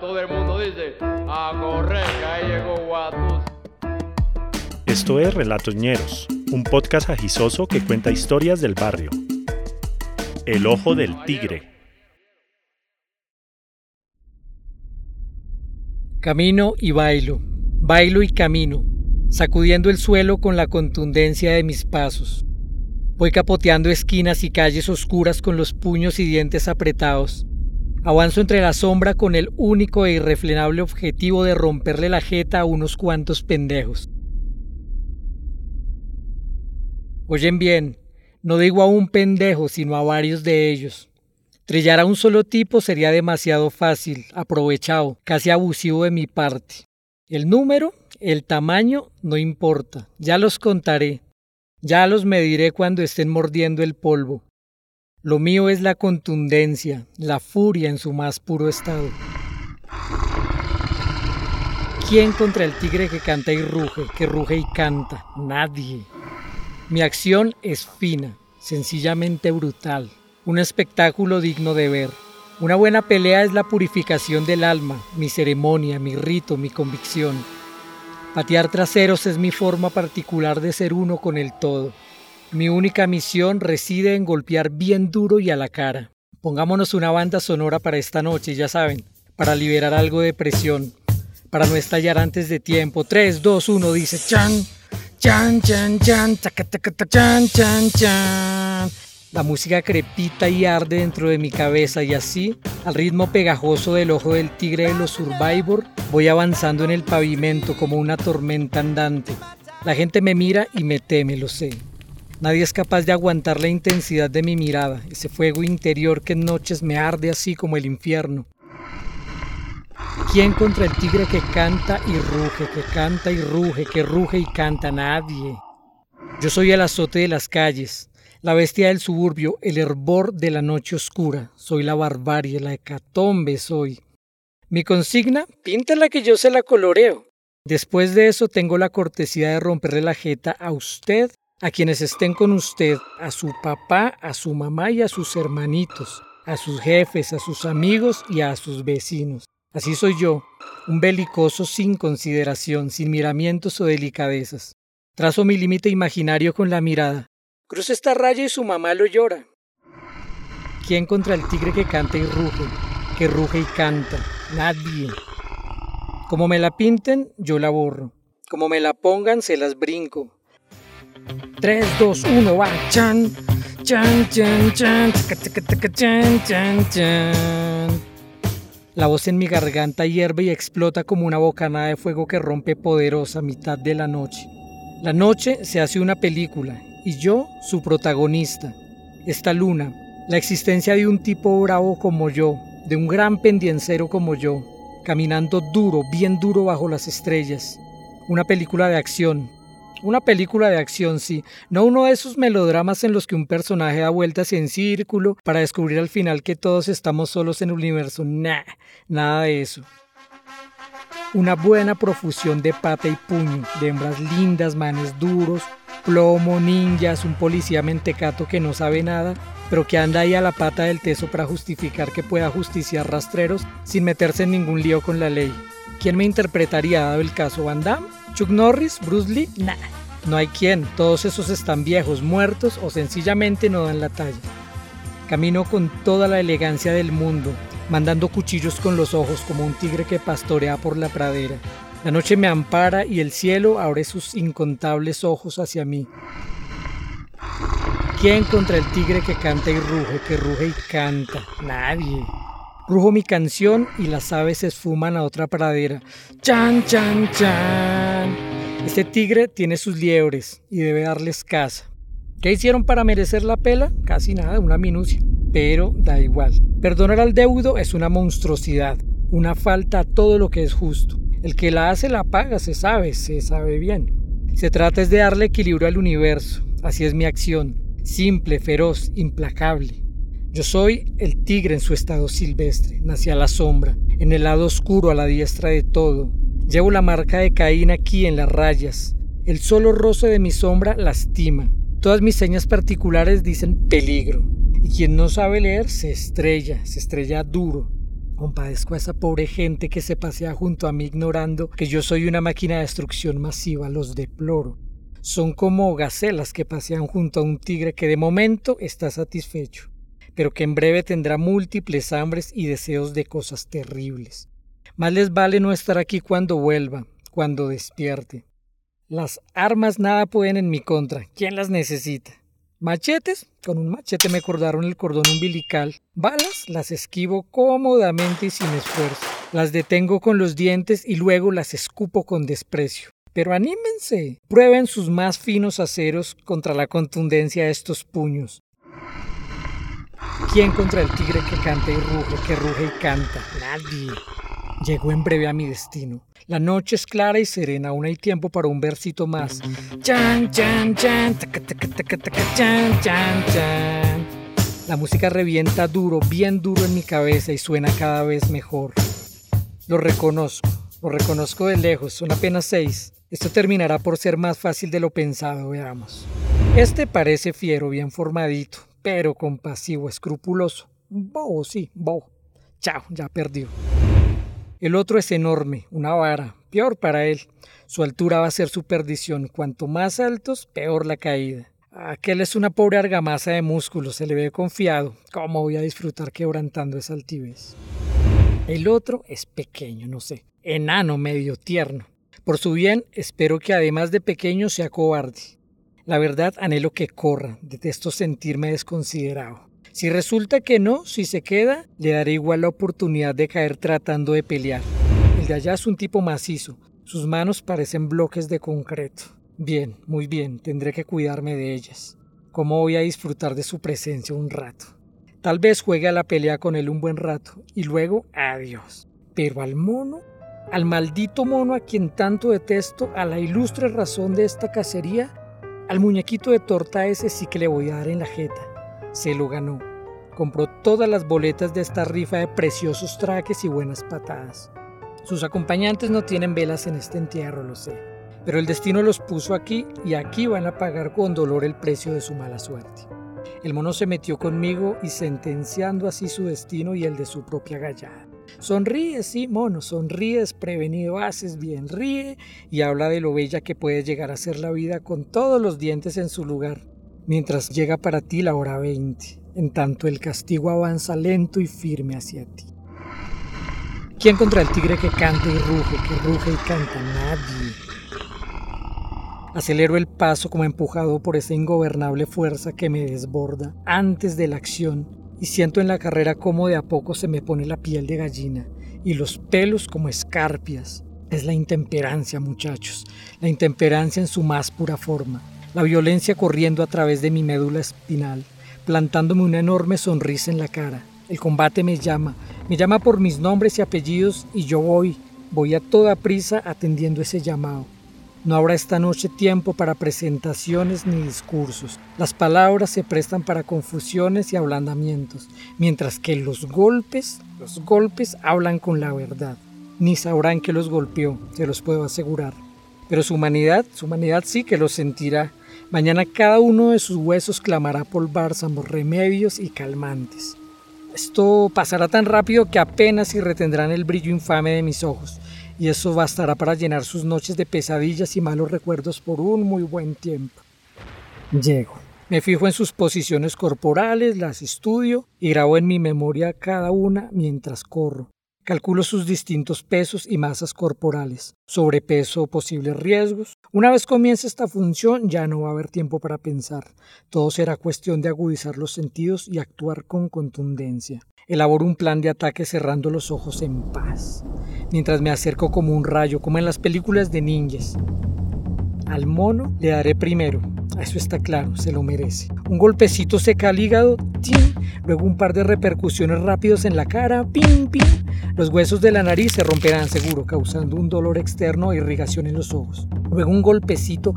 Todo el mundo dice, a correr, que ahí llegó Guatus. Esto es Relatos Ñeros, un podcast agisoso que cuenta historias del barrio. El ojo del tigre. Camino y bailo, bailo y camino, sacudiendo el suelo con la contundencia de mis pasos. Voy capoteando esquinas y calles oscuras con los puños y dientes apretados. Avanzo entre la sombra con el único e irrefrenable objetivo de romperle la jeta a unos cuantos pendejos. Oyen bien, no digo a un pendejo, sino a varios de ellos. Trillar a un solo tipo sería demasiado fácil, aprovechado, casi abusivo de mi parte. El número, el tamaño, no importa, ya los contaré, ya los mediré cuando estén mordiendo el polvo. Lo mío es la contundencia, la furia en su más puro estado. ¿Quién contra el tigre que canta y ruge, que ruge y canta? Nadie. Mi acción es fina, sencillamente brutal, un espectáculo digno de ver. Una buena pelea es la purificación del alma, mi ceremonia, mi rito, mi convicción. Patear traseros es mi forma particular de ser uno con el todo. Mi única misión reside en golpear bien duro y a la cara. Pongámonos una banda sonora para esta noche, ya saben, para liberar algo de presión, para no estallar antes de tiempo. 3, 2, 1, dice chan, chan, chan, chan, chan, chan, chan. La música crepita y arde dentro de mi cabeza y así, al ritmo pegajoso del ojo del tigre de los Survivor, voy avanzando en el pavimento como una tormenta andante. La gente me mira y me teme, lo sé. Nadie es capaz de aguantar la intensidad de mi mirada, ese fuego interior que en noches me arde así como el infierno. ¿Quién contra el tigre que canta y ruge, que canta y ruge, que ruge y canta? Nadie. Yo soy el azote de las calles, la bestia del suburbio, el hervor de la noche oscura. Soy la barbarie, la hecatombe soy. Mi consigna, píntala que yo se la coloreo. Después de eso tengo la cortesía de romperle la jeta a usted a quienes estén con usted, a su papá, a su mamá y a sus hermanitos, a sus jefes, a sus amigos y a sus vecinos. Así soy yo, un belicoso sin consideración, sin miramientos o delicadezas. Trazo mi límite imaginario con la mirada. Cruza esta raya y su mamá lo llora. ¿Quién contra el tigre que canta y ruge, que ruge y canta? Nadie. Como me la pinten, yo la borro. Como me la pongan, se las brinco. 3, 2, 1, va. Chan, chan, chan, chan, chan, chan, chan. La voz en mi garganta hierve y explota como una bocanada de fuego que rompe poderosa mitad de la noche. La noche se hace una película y yo su protagonista. Esta luna, la existencia de un tipo bravo como yo, de un gran pendiencero como yo, caminando duro, bien duro bajo las estrellas. Una película de acción, una película de acción, sí, no uno de esos melodramas en los que un personaje da vueltas en círculo para descubrir al final que todos estamos solos en el universo. Nah, nada de eso. Una buena profusión de pata y puño, de hembras lindas, manes duros, plomo, ninjas, un policía mentecato que no sabe nada, pero que anda ahí a la pata del teso para justificar que pueda justiciar rastreros sin meterse en ningún lío con la ley. ¿Quién me interpretaría dado el caso Van Damme? ¿Chuck Norris? ¿Bruce Lee? Nah, no hay quien. Todos esos están viejos, muertos o sencillamente no dan la talla. Camino con toda la elegancia del mundo, mandando cuchillos con los ojos como un tigre que pastorea por la pradera. La noche me ampara y el cielo abre sus incontables ojos hacia mí. ¿Quién contra el tigre que canta y ruge, que ruge y canta? Nadie. Rujo mi canción y las aves se esfuman a otra pradera. Chan, chan, chan. Este tigre tiene sus liebres y debe darles caza. ¿Qué hicieron para merecer la pela? Casi nada, una minucia. Pero da igual. Perdonar al deudo es una monstruosidad, una falta a todo lo que es justo. El que la hace la paga, se sabe, se sabe bien. Se trata es de darle equilibrio al universo. Así es mi acción. Simple, feroz, implacable. Yo soy el tigre en su estado silvestre, nací a la sombra, en el lado oscuro a la diestra de todo. Llevo la marca de Caín aquí en las rayas. El solo roce de mi sombra lastima. Todas mis señas particulares dicen peligro. Y quien no sabe leer se estrella, se estrella duro. Compadezco a esa pobre gente que se pasea junto a mí ignorando que yo soy una máquina de destrucción masiva, los deploro. Son como gacelas que pasean junto a un tigre que de momento está satisfecho, pero que en breve tendrá múltiples hambres y deseos de cosas terribles. Más les vale no estar aquí cuando vuelva, cuando despierte. Las armas nada pueden en mi contra. ¿Quién las necesita? Machetes, con un machete me cordaron el cordón umbilical. Balas, las esquivo cómodamente y sin esfuerzo. Las detengo con los dientes y luego las escupo con desprecio. Pero anímense, prueben sus más finos aceros contra la contundencia de estos puños. ¿Quién contra el tigre que canta y ruge, que ruge y canta? Nadie. Llegó en breve a mi destino. La noche es clara y serena, aún hay tiempo para un versito más. Chan, chan, chan, chan, chan, chan. La música revienta duro, bien duro en mi cabeza y suena cada vez mejor. Lo reconozco, lo reconozco de lejos, son apenas seis. Esto terminará por ser más fácil de lo pensado, veamos. Este parece fiero, bien formadito, pero compasivo, escrupuloso. Bobo, sí, bobo. Chao, ya perdió. El otro es enorme, una vara, peor para él. Su altura va a ser su perdición. Cuanto más altos, peor la caída. Aquel es una pobre argamasa de músculos, se le ve confiado. ¿Cómo voy a disfrutar quebrantando esa altivez? El otro es pequeño, no sé, enano, medio tierno. Por su bien, espero que además de pequeño sea cobarde. La verdad, anhelo que corra, detesto sentirme desconsiderado. Si resulta que no, si se queda, le daré igual la oportunidad de caer tratando de pelear. El de allá es un tipo macizo, sus manos parecen bloques de concreto. Bien, muy bien, tendré que cuidarme de ellas. ¿Cómo voy a disfrutar de su presencia un rato? Tal vez juegue a la pelea con él un buen rato y luego adiós. Pero al mono, al maldito mono a quien tanto detesto, a la ilustre razón de esta cacería, al muñequito de torta ese sí que le voy a dar en la jeta. Se lo ganó compró todas las boletas de esta rifa de preciosos trajes y buenas patadas. Sus acompañantes no tienen velas en este entierro, lo sé, pero el destino los puso aquí y aquí van a pagar con dolor el precio de su mala suerte. El mono se metió conmigo y sentenciando así su destino y el de su propia gallada. Sonríe, sí, mono, sonríe desprevenido, haces bien, ríe y habla de lo bella que puede llegar a ser la vida con todos los dientes en su lugar, mientras llega para ti la hora 20 en tanto el castigo avanza lento y firme hacia ti. ¿Quién contra el tigre que canta y ruge, que ruge y canta? Nadie. Acelero el paso como empujado por esa ingobernable fuerza que me desborda antes de la acción y siento en la carrera cómo de a poco se me pone la piel de gallina y los pelos como escarpias. Es la intemperancia, muchachos, la intemperancia en su más pura forma, la violencia corriendo a través de mi médula espinal plantándome una enorme sonrisa en la cara. El combate me llama, me llama por mis nombres y apellidos y yo voy, voy a toda prisa atendiendo ese llamado. No habrá esta noche tiempo para presentaciones ni discursos. Las palabras se prestan para confusiones y ablandamientos, mientras que los golpes, los golpes hablan con la verdad. Ni sabrán que los golpeó, se los puedo asegurar. Pero su humanidad, su humanidad sí que lo sentirá Mañana cada uno de sus huesos clamará por bálsamos, remedios y calmantes. Esto pasará tan rápido que apenas si retendrán el brillo infame de mis ojos, y eso bastará para llenar sus noches de pesadillas y malos recuerdos por un muy buen tiempo. Llego. Me fijo en sus posiciones corporales, las estudio y grabo en mi memoria cada una mientras corro. Calculo sus distintos pesos y masas corporales, sobrepeso, posibles riesgos. Una vez comience esta función ya no va a haber tiempo para pensar. Todo será cuestión de agudizar los sentidos y actuar con contundencia. Elaboro un plan de ataque cerrando los ojos en paz, mientras me acerco como un rayo, como en las películas de ninjas. Al mono le daré primero, eso está claro, se lo merece. Un golpecito seca al hígado, luego un par de repercusiones rápidos en la cara, ¡pim, pim! Los huesos de la nariz se romperán seguro, causando un dolor externo e irrigación en los ojos. Luego un golpecito,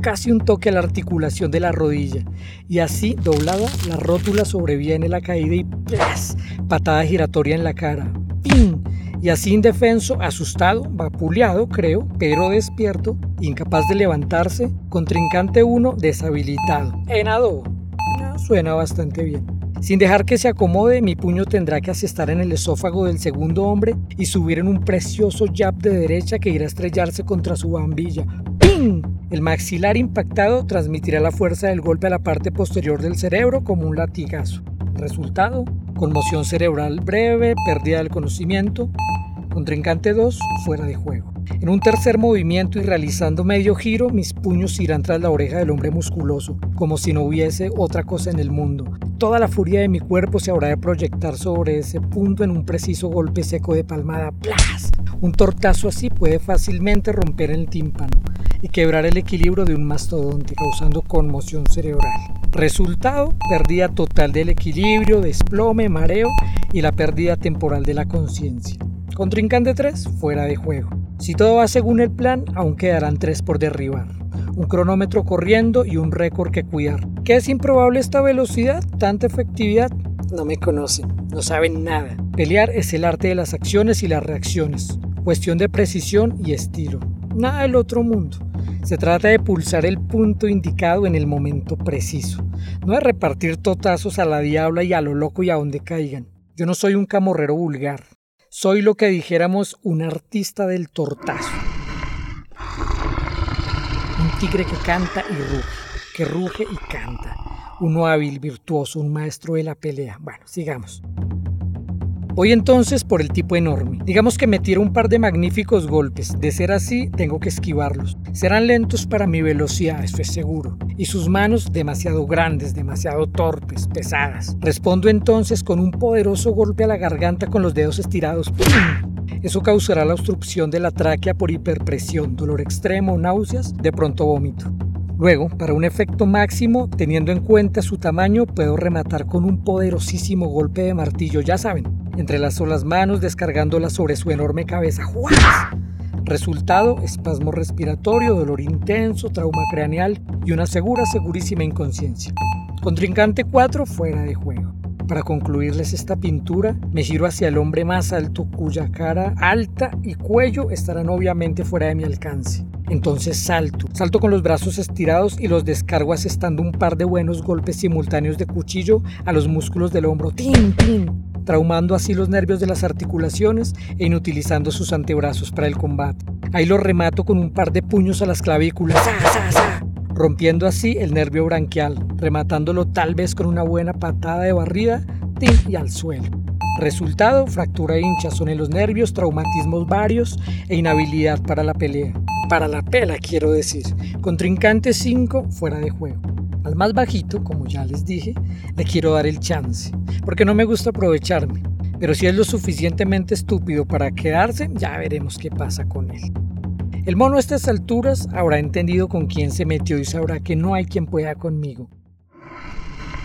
casi un toque a la articulación de la rodilla. Y así, doblada, la rótula sobreviene la caída y ¡plas! patada giratoria en la cara. ¡Pim! Y así indefenso, asustado, vapuleado, creo, pero despierto, incapaz de levantarse, contrincante uno deshabilitado. En adobo. Suena bastante bien. Sin dejar que se acomode, mi puño tendrá que asestar en el esófago del segundo hombre y subir en un precioso jab de derecha que irá a estrellarse contra su bambilla. ¡Ping! El maxilar impactado transmitirá la fuerza del golpe a la parte posterior del cerebro como un latigazo. Resultado, conmoción cerebral breve, pérdida del conocimiento. Contrincante 2, fuera de juego. En un tercer movimiento y realizando medio giro, mis puños irán tras la oreja del hombre musculoso, como si no hubiese otra cosa en el mundo. Toda la furia de mi cuerpo se habrá de proyectar sobre ese punto en un preciso golpe seco de palmada. ¡Plas! Un tortazo así puede fácilmente romper el tímpano y quebrar el equilibrio de un mastodonte, causando conmoción cerebral. Resultado, pérdida total del equilibrio, desplome, mareo y la pérdida temporal de la conciencia. Contrincante 3, fuera de juego. Si todo va según el plan, aún quedarán tres por derribar. Un cronómetro corriendo y un récord que cuidar. ¿Qué es improbable esta velocidad? ¿Tanta efectividad? No me conocen, no saben nada. Pelear es el arte de las acciones y las reacciones. Cuestión de precisión y estilo. Nada del otro mundo. Se trata de pulsar el punto indicado en el momento preciso. No de repartir totazos a la diabla y a lo loco y a donde caigan. Yo no soy un camorrero vulgar. Soy lo que dijéramos un artista del tortazo. Un tigre que canta y ruge, que ruge y canta. Un hábil, virtuoso, un maestro de la pelea. Bueno, sigamos. Voy entonces por el tipo enorme. Digamos que me tiro un par de magníficos golpes. De ser así, tengo que esquivarlos. Serán lentos para mi velocidad, eso es seguro. Y sus manos demasiado grandes, demasiado torpes, pesadas. Respondo entonces con un poderoso golpe a la garganta con los dedos estirados. Eso causará la obstrucción de la tráquea por hiperpresión, dolor extremo, náuseas, de pronto vómito. Luego, para un efecto máximo, teniendo en cuenta su tamaño, puedo rematar con un poderosísimo golpe de martillo, ya saben, entre las manos descargándola sobre su enorme cabeza. ¡Juas! Resultado, espasmo respiratorio, dolor intenso, trauma craneal y una segura, segurísima inconsciencia. Contrincante 4 fuera de juego. Para concluirles esta pintura, me giro hacia el hombre más alto cuya cara alta y cuello estarán obviamente fuera de mi alcance. Entonces salto, salto con los brazos estirados y los descargo asestando un par de buenos golpes simultáneos de cuchillo a los músculos del hombro. ¡Tin, tin! Traumando así los nervios de las articulaciones e inutilizando sus antebrazos para el combate. Ahí lo remato con un par de puños a las clavículas rompiendo así el nervio branquial, rematándolo tal vez con una buena patada de barrida y al suelo. Resultado, fractura e hinchazón en los nervios, traumatismos varios e inhabilidad para la pelea. Para la pela, quiero decir. Contrincante 5, fuera de juego. Al más bajito, como ya les dije, le quiero dar el chance, porque no me gusta aprovecharme. Pero si es lo suficientemente estúpido para quedarse, ya veremos qué pasa con él. El mono a estas alturas habrá entendido con quién se metió y sabrá que no hay quien pueda conmigo.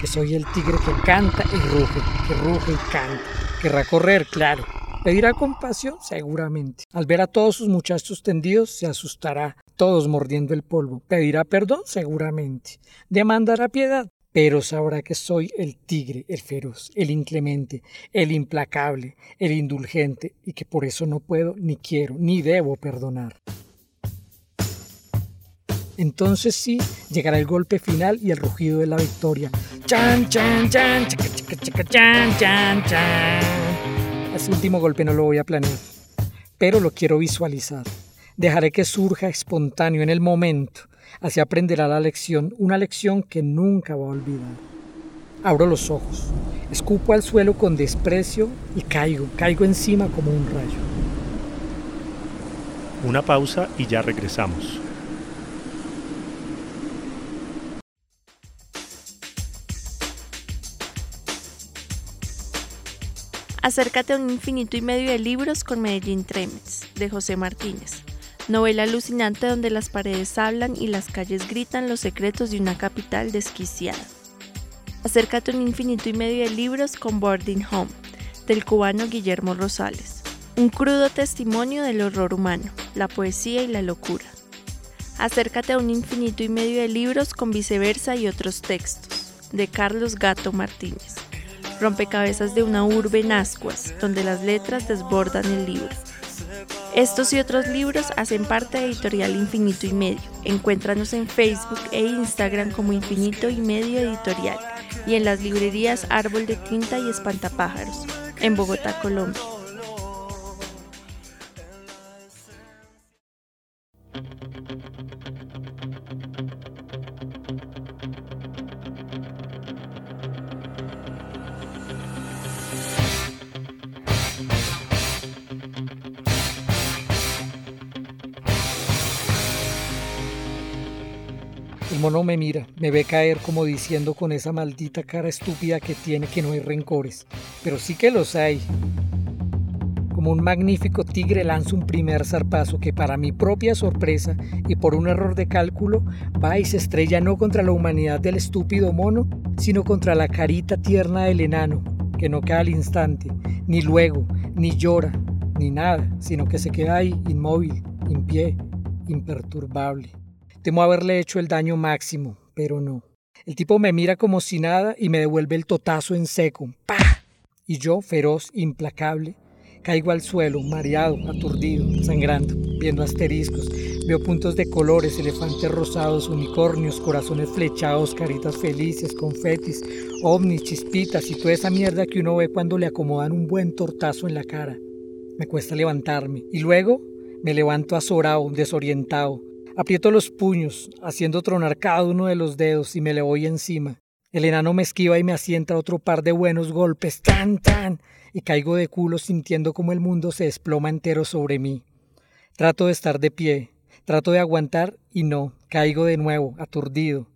Que soy el tigre que canta y ruge, que ruge y canta. Querrá correr, claro. Pedirá compasión, seguramente. Al ver a todos sus muchachos tendidos, se asustará, todos mordiendo el polvo. Pedirá perdón, seguramente. Demandará piedad, pero sabrá que soy el tigre, el feroz, el inclemente, el implacable, el indulgente, y que por eso no puedo, ni quiero, ni debo perdonar. Entonces sí, llegará el golpe final y el rugido de la victoria. Chan, chan, chan, chan, chan, chan. Ese último golpe no lo voy a planear, pero lo quiero visualizar. Dejaré que surja espontáneo en el momento. Así aprenderá la lección, una lección que nunca va a olvidar. Abro los ojos, escupo al suelo con desprecio y caigo, caigo encima como un rayo. Una pausa y ya regresamos. Acércate a un infinito y medio de libros con Medellín Tremens, de José Martínez. Novela alucinante donde las paredes hablan y las calles gritan los secretos de una capital desquiciada. Acércate a un infinito y medio de libros con Boarding Home, del cubano Guillermo Rosales. Un crudo testimonio del horror humano, la poesía y la locura. Acércate a un infinito y medio de libros con viceversa y otros textos, de Carlos Gato Martínez rompecabezas de una urbe en ascuas, donde las letras desbordan el libro. Estos y otros libros hacen parte de Editorial Infinito y Medio. Encuéntranos en Facebook e Instagram como Infinito y Medio Editorial y en las librerías Árbol de Tinta y Espantapájaros, en Bogotá, Colombia. Mono me mira, me ve caer como diciendo con esa maldita cara estúpida que tiene que no hay rencores. Pero sí que los hay. Como un magnífico tigre lanza un primer zarpazo que para mi propia sorpresa y por un error de cálculo va y se estrella no contra la humanidad del estúpido mono, sino contra la carita tierna del enano, que no cae al instante, ni luego, ni llora, ni nada, sino que se queda ahí inmóvil, en pie, imperturbable. Temo haberle hecho el daño máximo, pero no. El tipo me mira como si nada y me devuelve el totazo en seco. ¡Pah! Y yo, feroz, implacable, caigo al suelo, mareado, aturdido, sangrando, viendo asteriscos. Veo puntos de colores, elefantes rosados, unicornios, corazones flechados, caritas felices, confetis, ovnis, chispitas y toda esa mierda que uno ve cuando le acomodan un buen tortazo en la cara. Me cuesta levantarme y luego me levanto azorado, desorientado, Aprieto los puños, haciendo tronar cada uno de los dedos y me le voy encima. El enano me esquiva y me asienta otro par de buenos golpes, tan, tan, y caigo de culo sintiendo como el mundo se desploma entero sobre mí. Trato de estar de pie, trato de aguantar y no, caigo de nuevo, aturdido.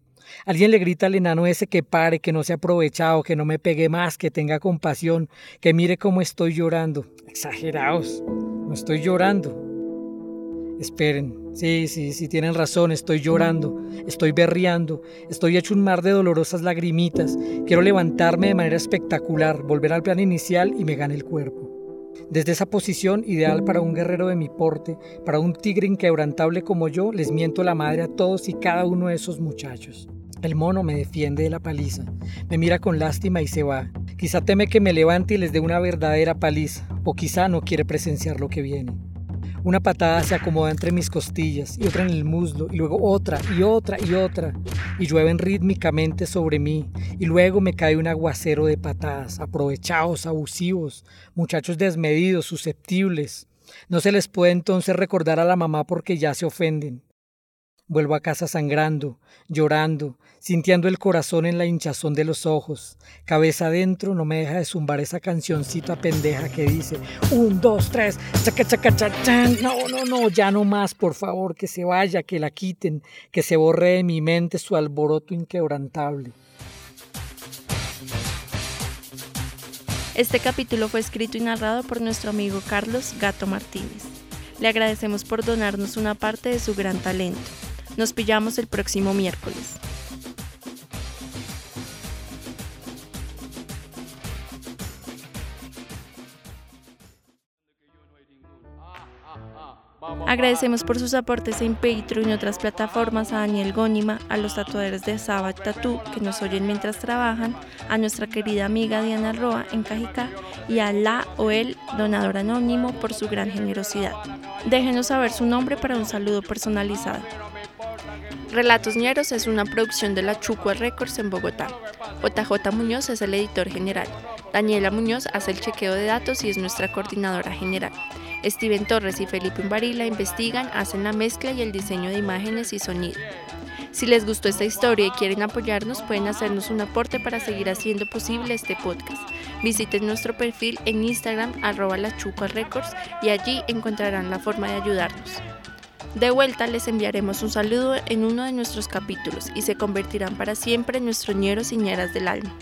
Alguien le grita al enano ese que pare, que no se ha aprovechado, que no me pegue más, que tenga compasión, que mire cómo estoy llorando. Exageraos, no estoy llorando, Esperen, sí, sí, sí, tienen razón, estoy llorando, estoy berreando, estoy hecho un mar de dolorosas lagrimitas, quiero levantarme de manera espectacular, volver al plan inicial y me gane el cuerpo. Desde esa posición ideal para un guerrero de mi porte, para un tigre inquebrantable como yo, les miento la madre a todos y cada uno de esos muchachos. El mono me defiende de la paliza, me mira con lástima y se va. Quizá teme que me levante y les dé una verdadera paliza, o quizá no quiere presenciar lo que viene. Una patada se acomoda entre mis costillas y otra en el muslo y luego otra y otra y otra y llueven rítmicamente sobre mí y luego me cae un aguacero de patadas, aprovechados, abusivos, muchachos desmedidos, susceptibles. No se les puede entonces recordar a la mamá porque ya se ofenden. Vuelvo a casa sangrando, llorando, sintiendo el corazón en la hinchazón de los ojos. Cabeza adentro no me deja de zumbar esa cancioncita pendeja que dice un, dos, tres, chaca, chaca, chachan. No, no, no, ya no más, por favor, que se vaya, que la quiten, que se borre de mi mente su alboroto inquebrantable. Este capítulo fue escrito y narrado por nuestro amigo Carlos Gato Martínez. Le agradecemos por donarnos una parte de su gran talento. Nos pillamos el próximo miércoles. Agradecemos por sus aportes en Patreon y otras plataformas a Daniel Gónima, a los tatuadores de Sabat Tattoo que nos oyen mientras trabajan, a nuestra querida amiga Diana Roa en Cajicá y a la o el donador anónimo por su gran generosidad. Déjenos saber su nombre para un saludo personalizado. Relatos Ñeros es una producción de la Chucua Records en Bogotá. JJ Muñoz es el editor general. Daniela Muñoz hace el chequeo de datos y es nuestra coordinadora general. Steven Torres y Felipe Umbarila investigan, hacen la mezcla y el diseño de imágenes y sonido. Si les gustó esta historia y quieren apoyarnos, pueden hacernos un aporte para seguir haciendo posible este podcast. Visiten nuestro perfil en Instagram, arroba y allí encontrarán la forma de ayudarnos. De vuelta les enviaremos un saludo en uno de nuestros capítulos y se convertirán para siempre en nuestros ñeros y ñeras del alma.